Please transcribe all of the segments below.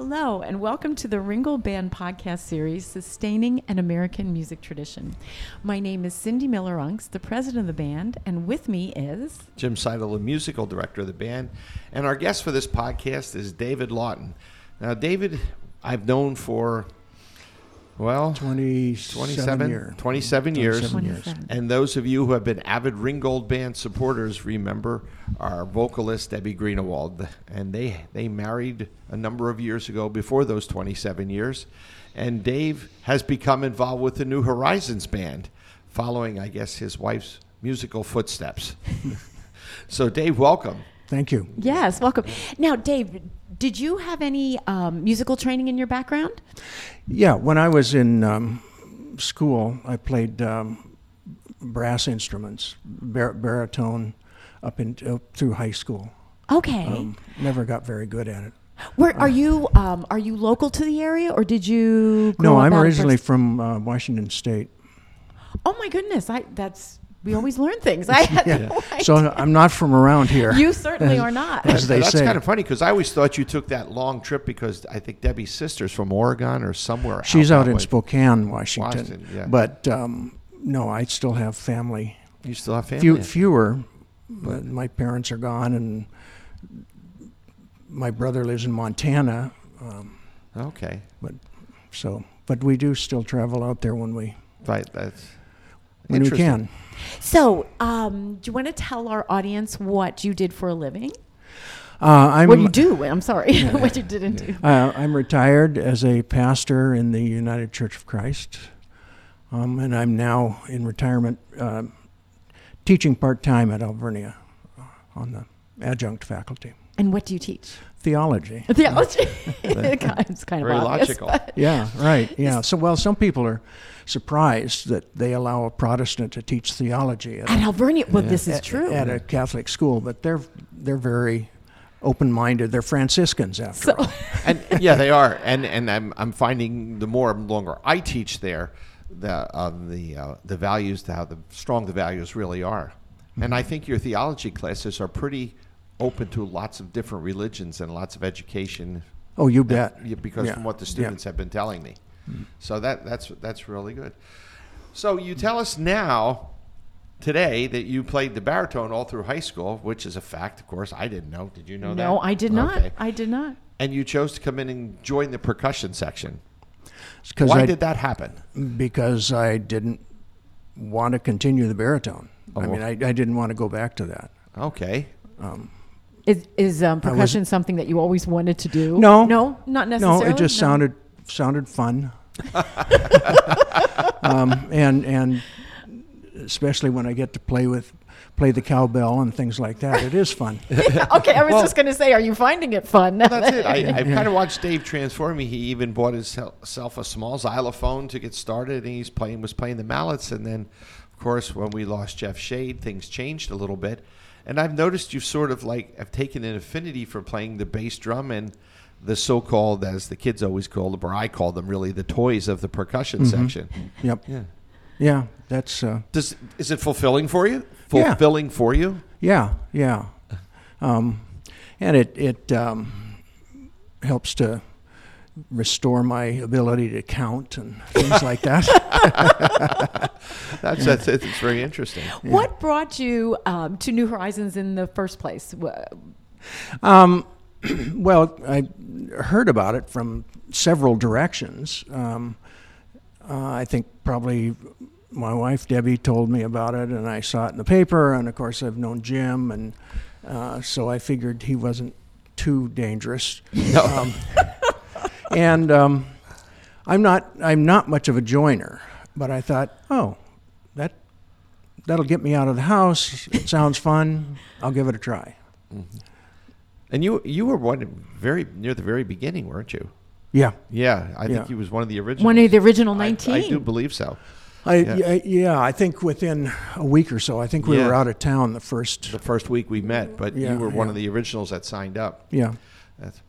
Hello, and welcome to the Ringgold Band podcast series, Sustaining an American Music Tradition. My name is Cindy Miller Unks, the president of the band, and with me is Jim Seidel, the musical director of the band. And our guest for this podcast is David Lawton. Now, David, I've known for, well, 27, 27, year. 27 years. 27 years. 27. And those of you who have been avid Ringgold Band supporters remember our vocalist Debbie Greenewald, and they they married a number of years ago. Before those 27 years, and Dave has become involved with the New Horizons band, following, I guess, his wife's musical footsteps. so, Dave, welcome. Thank you. Yes, welcome. Now, Dave, did you have any um, musical training in your background? Yeah, when I was in um, school, I played um, brass instruments, bar- baritone, up in up through high school. Okay. Um, never got very good at it. Where are you? Um, are you local to the area, or did you? grow No, I'm originally from uh, Washington State. Oh my goodness! I that's we always learn things. I had no idea. So I'm not from around here. you certainly are not. As they That's say. kind of funny because I always thought you took that long trip because I think Debbie's sister's from Oregon or somewhere. She's out that in way. Spokane, Washington. Washington, yeah. But um, no, I still have family. You still have family? Few, fewer, but my parents are gone, and my brother lives in Montana. Um, okay, but so, but we do still travel out there when we right. That's when we can. So, um, do you want to tell our audience what you did for a living? Uh, I'm what you do? I'm sorry, what you didn't do. uh, I'm retired as a pastor in the United Church of Christ, um, and I'm now in retirement, uh, teaching part time at Alvernia uh, on the adjunct faculty, And what do you teach? Theology. Theology. it's kind of Very obvious, logical. but- Yeah, right. Yeah. So, well, some people are surprised that they allow a Protestant to teach theology at, At Alvernia, well, this is at- true. at a Catholic school, but they're they're very open-minded. They're Franciscans after so, all. and yeah, they are. And and I'm I'm finding the more and longer I teach there, the uh, the uh, the values, how the strong the values really are. And I think your theology classes are pretty open to lots of different religions and lots of education. Oh, you bet. Yeah, because Yeah, from what the yeah. students have been telling me. Mm. So that that's that's really good. So you tell us now today that you played the baritone all through high school, which is a fact, of course. I didn't know. Did you know that? no, I did not. I did not. And you chose to come in and join the percussion section. Why I, did that happen? because I didn't want to continue the baritone. I Oh. mean, I, I didn't want to go back to that. Okay. Um, Is, is um, was- percussion something that you always wanted to do? No. No, not necessarily. No, it just No. sounded sounded fun. um, and and especially when I get to play with play the cowbell and things like that, it is fun. okay, I was Well- just going to say, are you finding it fun? That's it. I, I've kind of watched Dave transform. Me. He even bought himself a small xylophone to get started, and he's playing was playing the mallets. And then, of course, when we lost Jeff Shade, things changed a little bit. And I've noticed you sort of like have taken an affinity for playing the bass drum and the so-called, as the kids always call them, or I call them, really the toys of the percussion section. Yep. Yeah. Yeah, that's uh, Does is it fulfilling for you? Yeah. Fulfilling for you? yeah, yeah. Um, and it it um, helps to restore my ability to count and things like that. That's that's it's very interesting. What brought you um, to New Horizons in the first place? Um, well, I heard about it from several directions. Um, uh, I think probably my wife Debbie told me about it, and I saw it in the paper. And of course, I've known Jim, and uh, so I figured he wasn't too dangerous. Um, and um, I'm not I'm not much of a joiner, but I thought, oh, that that'll get me out of the house. It sounds fun. I'll give it a try. And you you were one very near the very beginning, weren't you? Yeah. Yeah, I think Yeah. he was one of the original. One of the original 19. I, do believe so. I, Yeah. yeah. yeah, I think within a week or so, I think we Yeah. were out of town the first. The first week we met, but Yeah, you were one of the originals that signed up. Yeah. That's,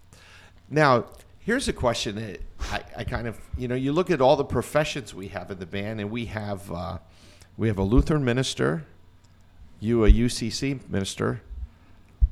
now, here's a question that I, I kind of, you know, you look at all the professions we have in the band, and we have, uh, we have a Lutheran minister, you a UCC minister,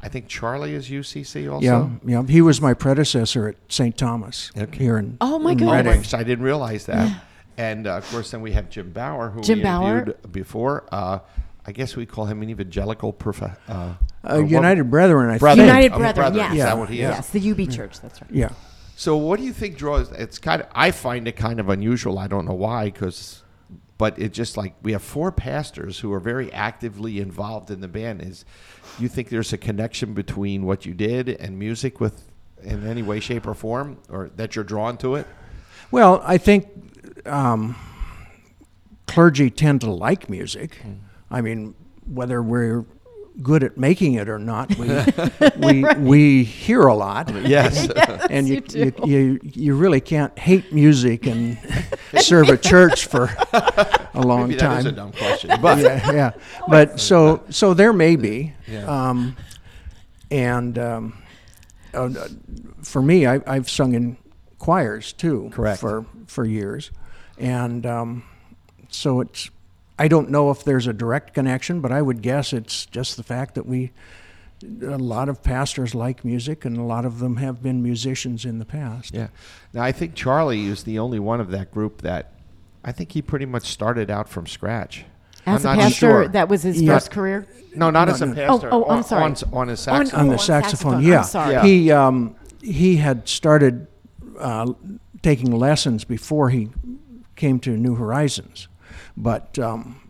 I think Charlie is UCC also. Yeah, yeah. He was my predecessor at St. Thomas Okay. here in. Oh, my in goodness. Oh, Reading. which I didn't realize that. And uh, of course, then we have Jim Bauer, who Jim we Bauer. interviewed before. Uh, I guess we call him an evangelical prof. Uh, Uh, or what- United Brethren, I Brethren. think. United Brethren, Brethren. yes. Is Yeah, that what he is? Yes, the UB Church. That's right. Yeah. So, what do you think draws? It's kind of. I find it kind of unusual. I don't know why, because, but it just like we have four pastors who are very actively involved in the band. Is you think there's a connection between what you did and music with in any way, shape, or form, or that you're drawn to it? Well, I think um, clergy tend to like music. I mean, whether we're good at making it or not, we we, we hear a lot. Yes. and you, you you, do. you you really can't hate music and serve a church for a long Maybe that time. is a dumb question, but yeah, yeah. But so so there may be, Yeah. um, and um, uh, for me, I, I've sung in choirs too, Correct. for for years, and um, so it's. I don't know if there's a direct connection, but I would guess it's just the fact that we. A lot of pastors like music, and a lot of them have been musicians in the past. Yeah. Now I think Charlie is the only one of that group that I think he pretty much started out from scratch. As a I'm not pastor, sure. that was his Yeah. first career. no, not No, as a no. pastor. Oh, oh, I'm on, sorry. On, on his saxophone. on the on saxophone. saxophone. Yeah, I'm sorry. Yeah. he um, he had started uh, taking lessons before he came to New Horizons, but um,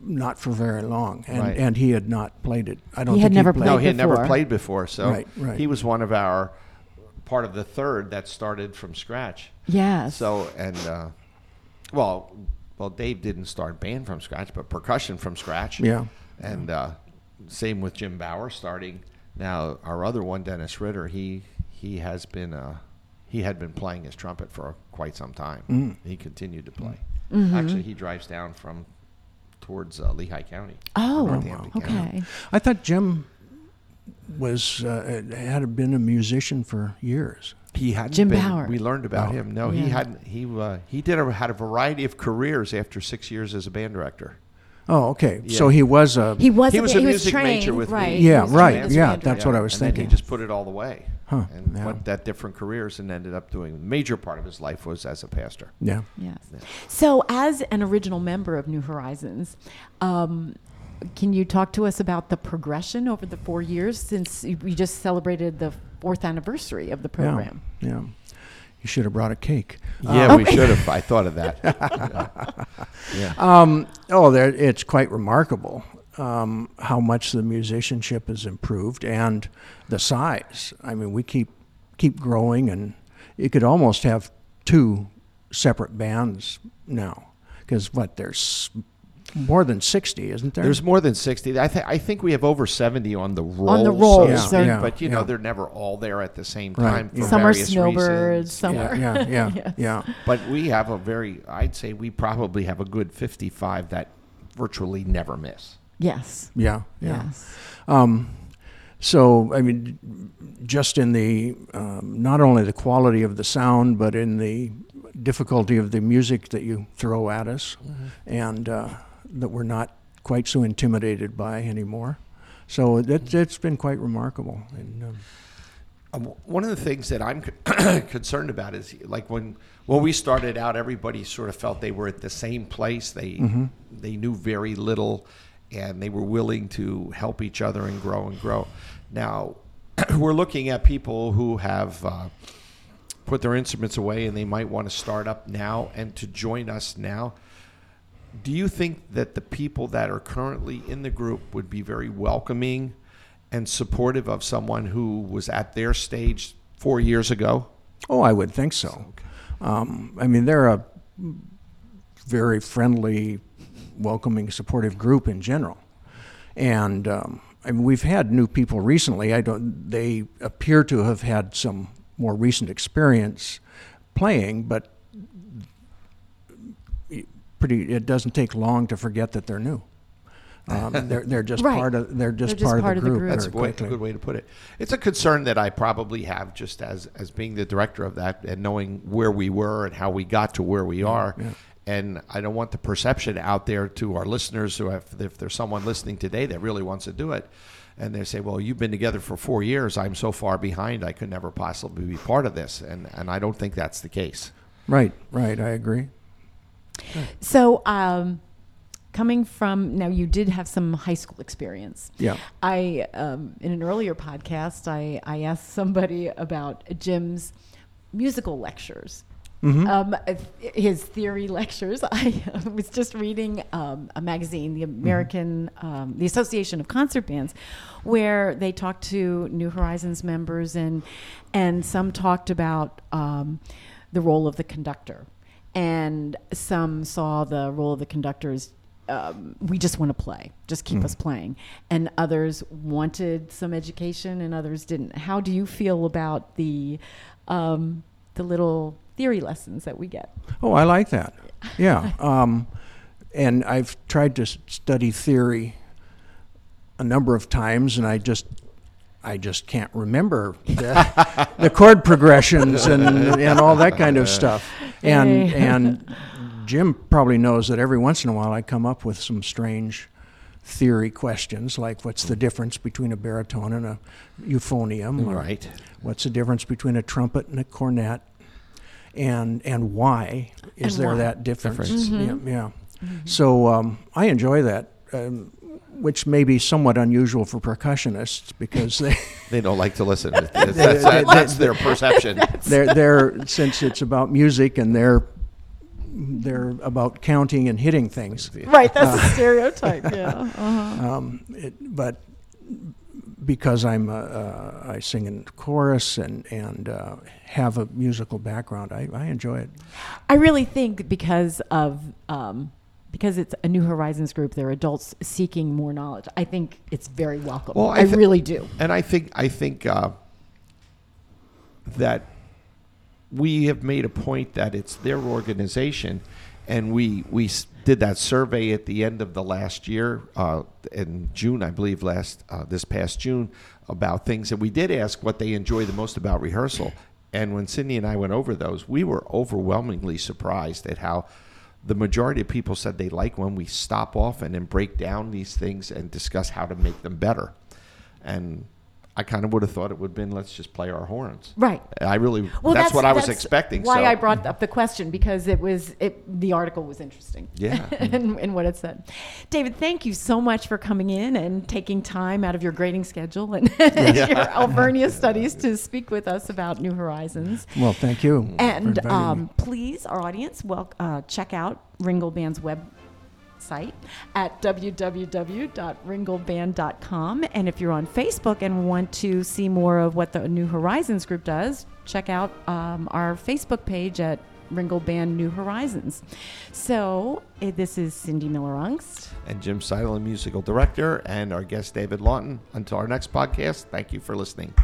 not for very long, and Right. and he had not played it. I don't. He had think never played no, he had never played before, so Right, right. he was one of our part of the third that started from scratch. Yes. So and uh, well, well, Dave didn't start band from scratch, but percussion from scratch. Yeah. And uh, same with Jim Bauer starting. Now our other one, Dennis Ritter, he he has been uh, he had been playing his trumpet for quite some time. Mm. He continued to play. Mm-hmm. Actually, he drives down from towards uh, Lehigh County. Oh, Northampton County. okay. I thought Jim was uh, had been a musician for years. He hadn't Jim been, Bauer. We learned about Oh. him. No, he hadn't. He uh, he did a, had a variety of careers after six years as a band director. Oh, okay. So he was a. He was He was ba- a he was music trained, major with me. right? Yeah, right, trained as a yeah, that's what I was and then thinking. he just put it all away Huh, and yeah. went at different careers and ended up doing major part of his life was as a pastor. yeah. Yes. So, as an original member of New Horizons, um, can you talk to us about the progression over the four years since we just celebrated the fourth anniversary of the program? Yeah. yeah. You should have brought a cake. Yeah, we should have. I thought of that. yeah. Um, oh, there, it's quite remarkable um, how much the musicianship has improved and the size. I mean, we keep keep growing, and you could almost have two separate bands now. Because what there's more than sixty, isn't there? There's more than 60. I, th- I think we have over 70 on the roll. On the so roll, to Yeah, speak, yeah, but you know they're never all there at the same Right, time for yeah. Some are snowbirds, reasons. some yeah, are. yeah, yeah, Yes. yeah. But we have a very, I'd say we probably have a good 55 that virtually never miss. Yeah, Yes. yeah. Yes. Um, so, I mean, just in the um, not only the quality of the sound, but in the difficulty of the music that you throw at us, and uh, that we're not quite so intimidated by anymore. So it, it's been quite remarkable. And, um, Um, one of the things that I'm concerned about is like when when we started out, everybody sort of felt they were at the same place. They they knew very little, and they were willing to help each other and grow and grow. Now we're looking at people who have uh, put their instruments away and they might want to start up now and to join us now. Do you think that the people that are currently in the group would be very welcoming and supportive of someone who was at their stage four years ago? oh, I would think so. Um, I mean, they're a very friendly, welcoming, supportive group in general. And um, I mean, we've had new people recently. I don't. They appear to have had some more recent experience playing, but pretty. It doesn't take long to forget that they're new. Um, they're they're just Right. part of they're just, They're just part, part of of the the group. group. That's a, way, a good way to put it. It's a concern that I probably have just as as being the director of that and knowing where we were and how we got to where we are. yeah. And I don't want the perception out there to our listeners who have, if there's someone listening today that really wants to do it, and they say, "Well, you've been together for four years. I'm so far behind. I could never possibly be part of this." And and I don't think that's the case. Right, right. I agree. So, um, coming from now, you did have some high school experience. Yeah. I um, in an earlier podcast, I I asked somebody about Jim's musical lectures. Mhm. Um, his theory lectures. I was just reading um, a magazine, the American, um, the Association of Concert Bands, where they talked to New Horizons members, and and some talked about um, the role of the conductor, and some saw the role of the conductor as um, we just want to play, just keep us playing, and others wanted some education, and others didn't. How do you feel about the um, the little theory lessons that we get? Oh, I like that. Yeah. Um, and I've tried to study theory a number of times, and I just I just can't remember the, the chord progressions and and all that kind of stuff. And Hey. and Jim probably knows that every once in a while I come up with some strange theory questions like what's the difference between a baritone and a euphonium Right. What's the difference between a trumpet and a cornet? And and why is And there why. that difference? Difference. Yeah, yeah. So um, I enjoy that, um, which may be somewhat unusual for percussionists because they They don't like to listen. That's, that's, that's their perception. they're they're since it's about music and they're they're about counting and hitting things. Right, that's a stereotype. Yeah. Uh-huh. Um, it, but because I'm uh, uh, I sing in chorus and and uh, have a musical background, I, I enjoy it. I really think because of um, because it's a New Horizons group, they're adults seeking more knowledge. I think it's very welcome. Well, I I, thi- really do. And I think I think uh, that we have made a point that it's their organization, and we we did that survey at the end of the last year uh, in June, I believe, last uh, this past June about things, and we did ask what they enjoy the most about rehearsal. And when Cindy and I went over those, we were overwhelmingly surprised at how the majority of people said they like when we stop off and then break down these things and discuss how to make them better. And I kind of would have thought it would have been let's just play our horns. Right. I really Well, that's, what I was expecting. Why so. I brought up the question because it was it the article was interesting. Yeah. and, and what it said. David, thank you so much for coming in and taking time out of your grading schedule and your Alvernia studies to speak with us about New Horizons. Well, thank you. And um, please, our audience, well, uh, check out Ringgold Band's website at www.ringgoldband.com. And if you're on Facebook and want to see more of what the New Horizons group does, check out um, our Facebook page at Ringgold Band New Horizons. So eh, this is Cindy Miller Ungst. and Jim Seidel, musical director, and our guest David Lawton. Until our next podcast, thank you for listening.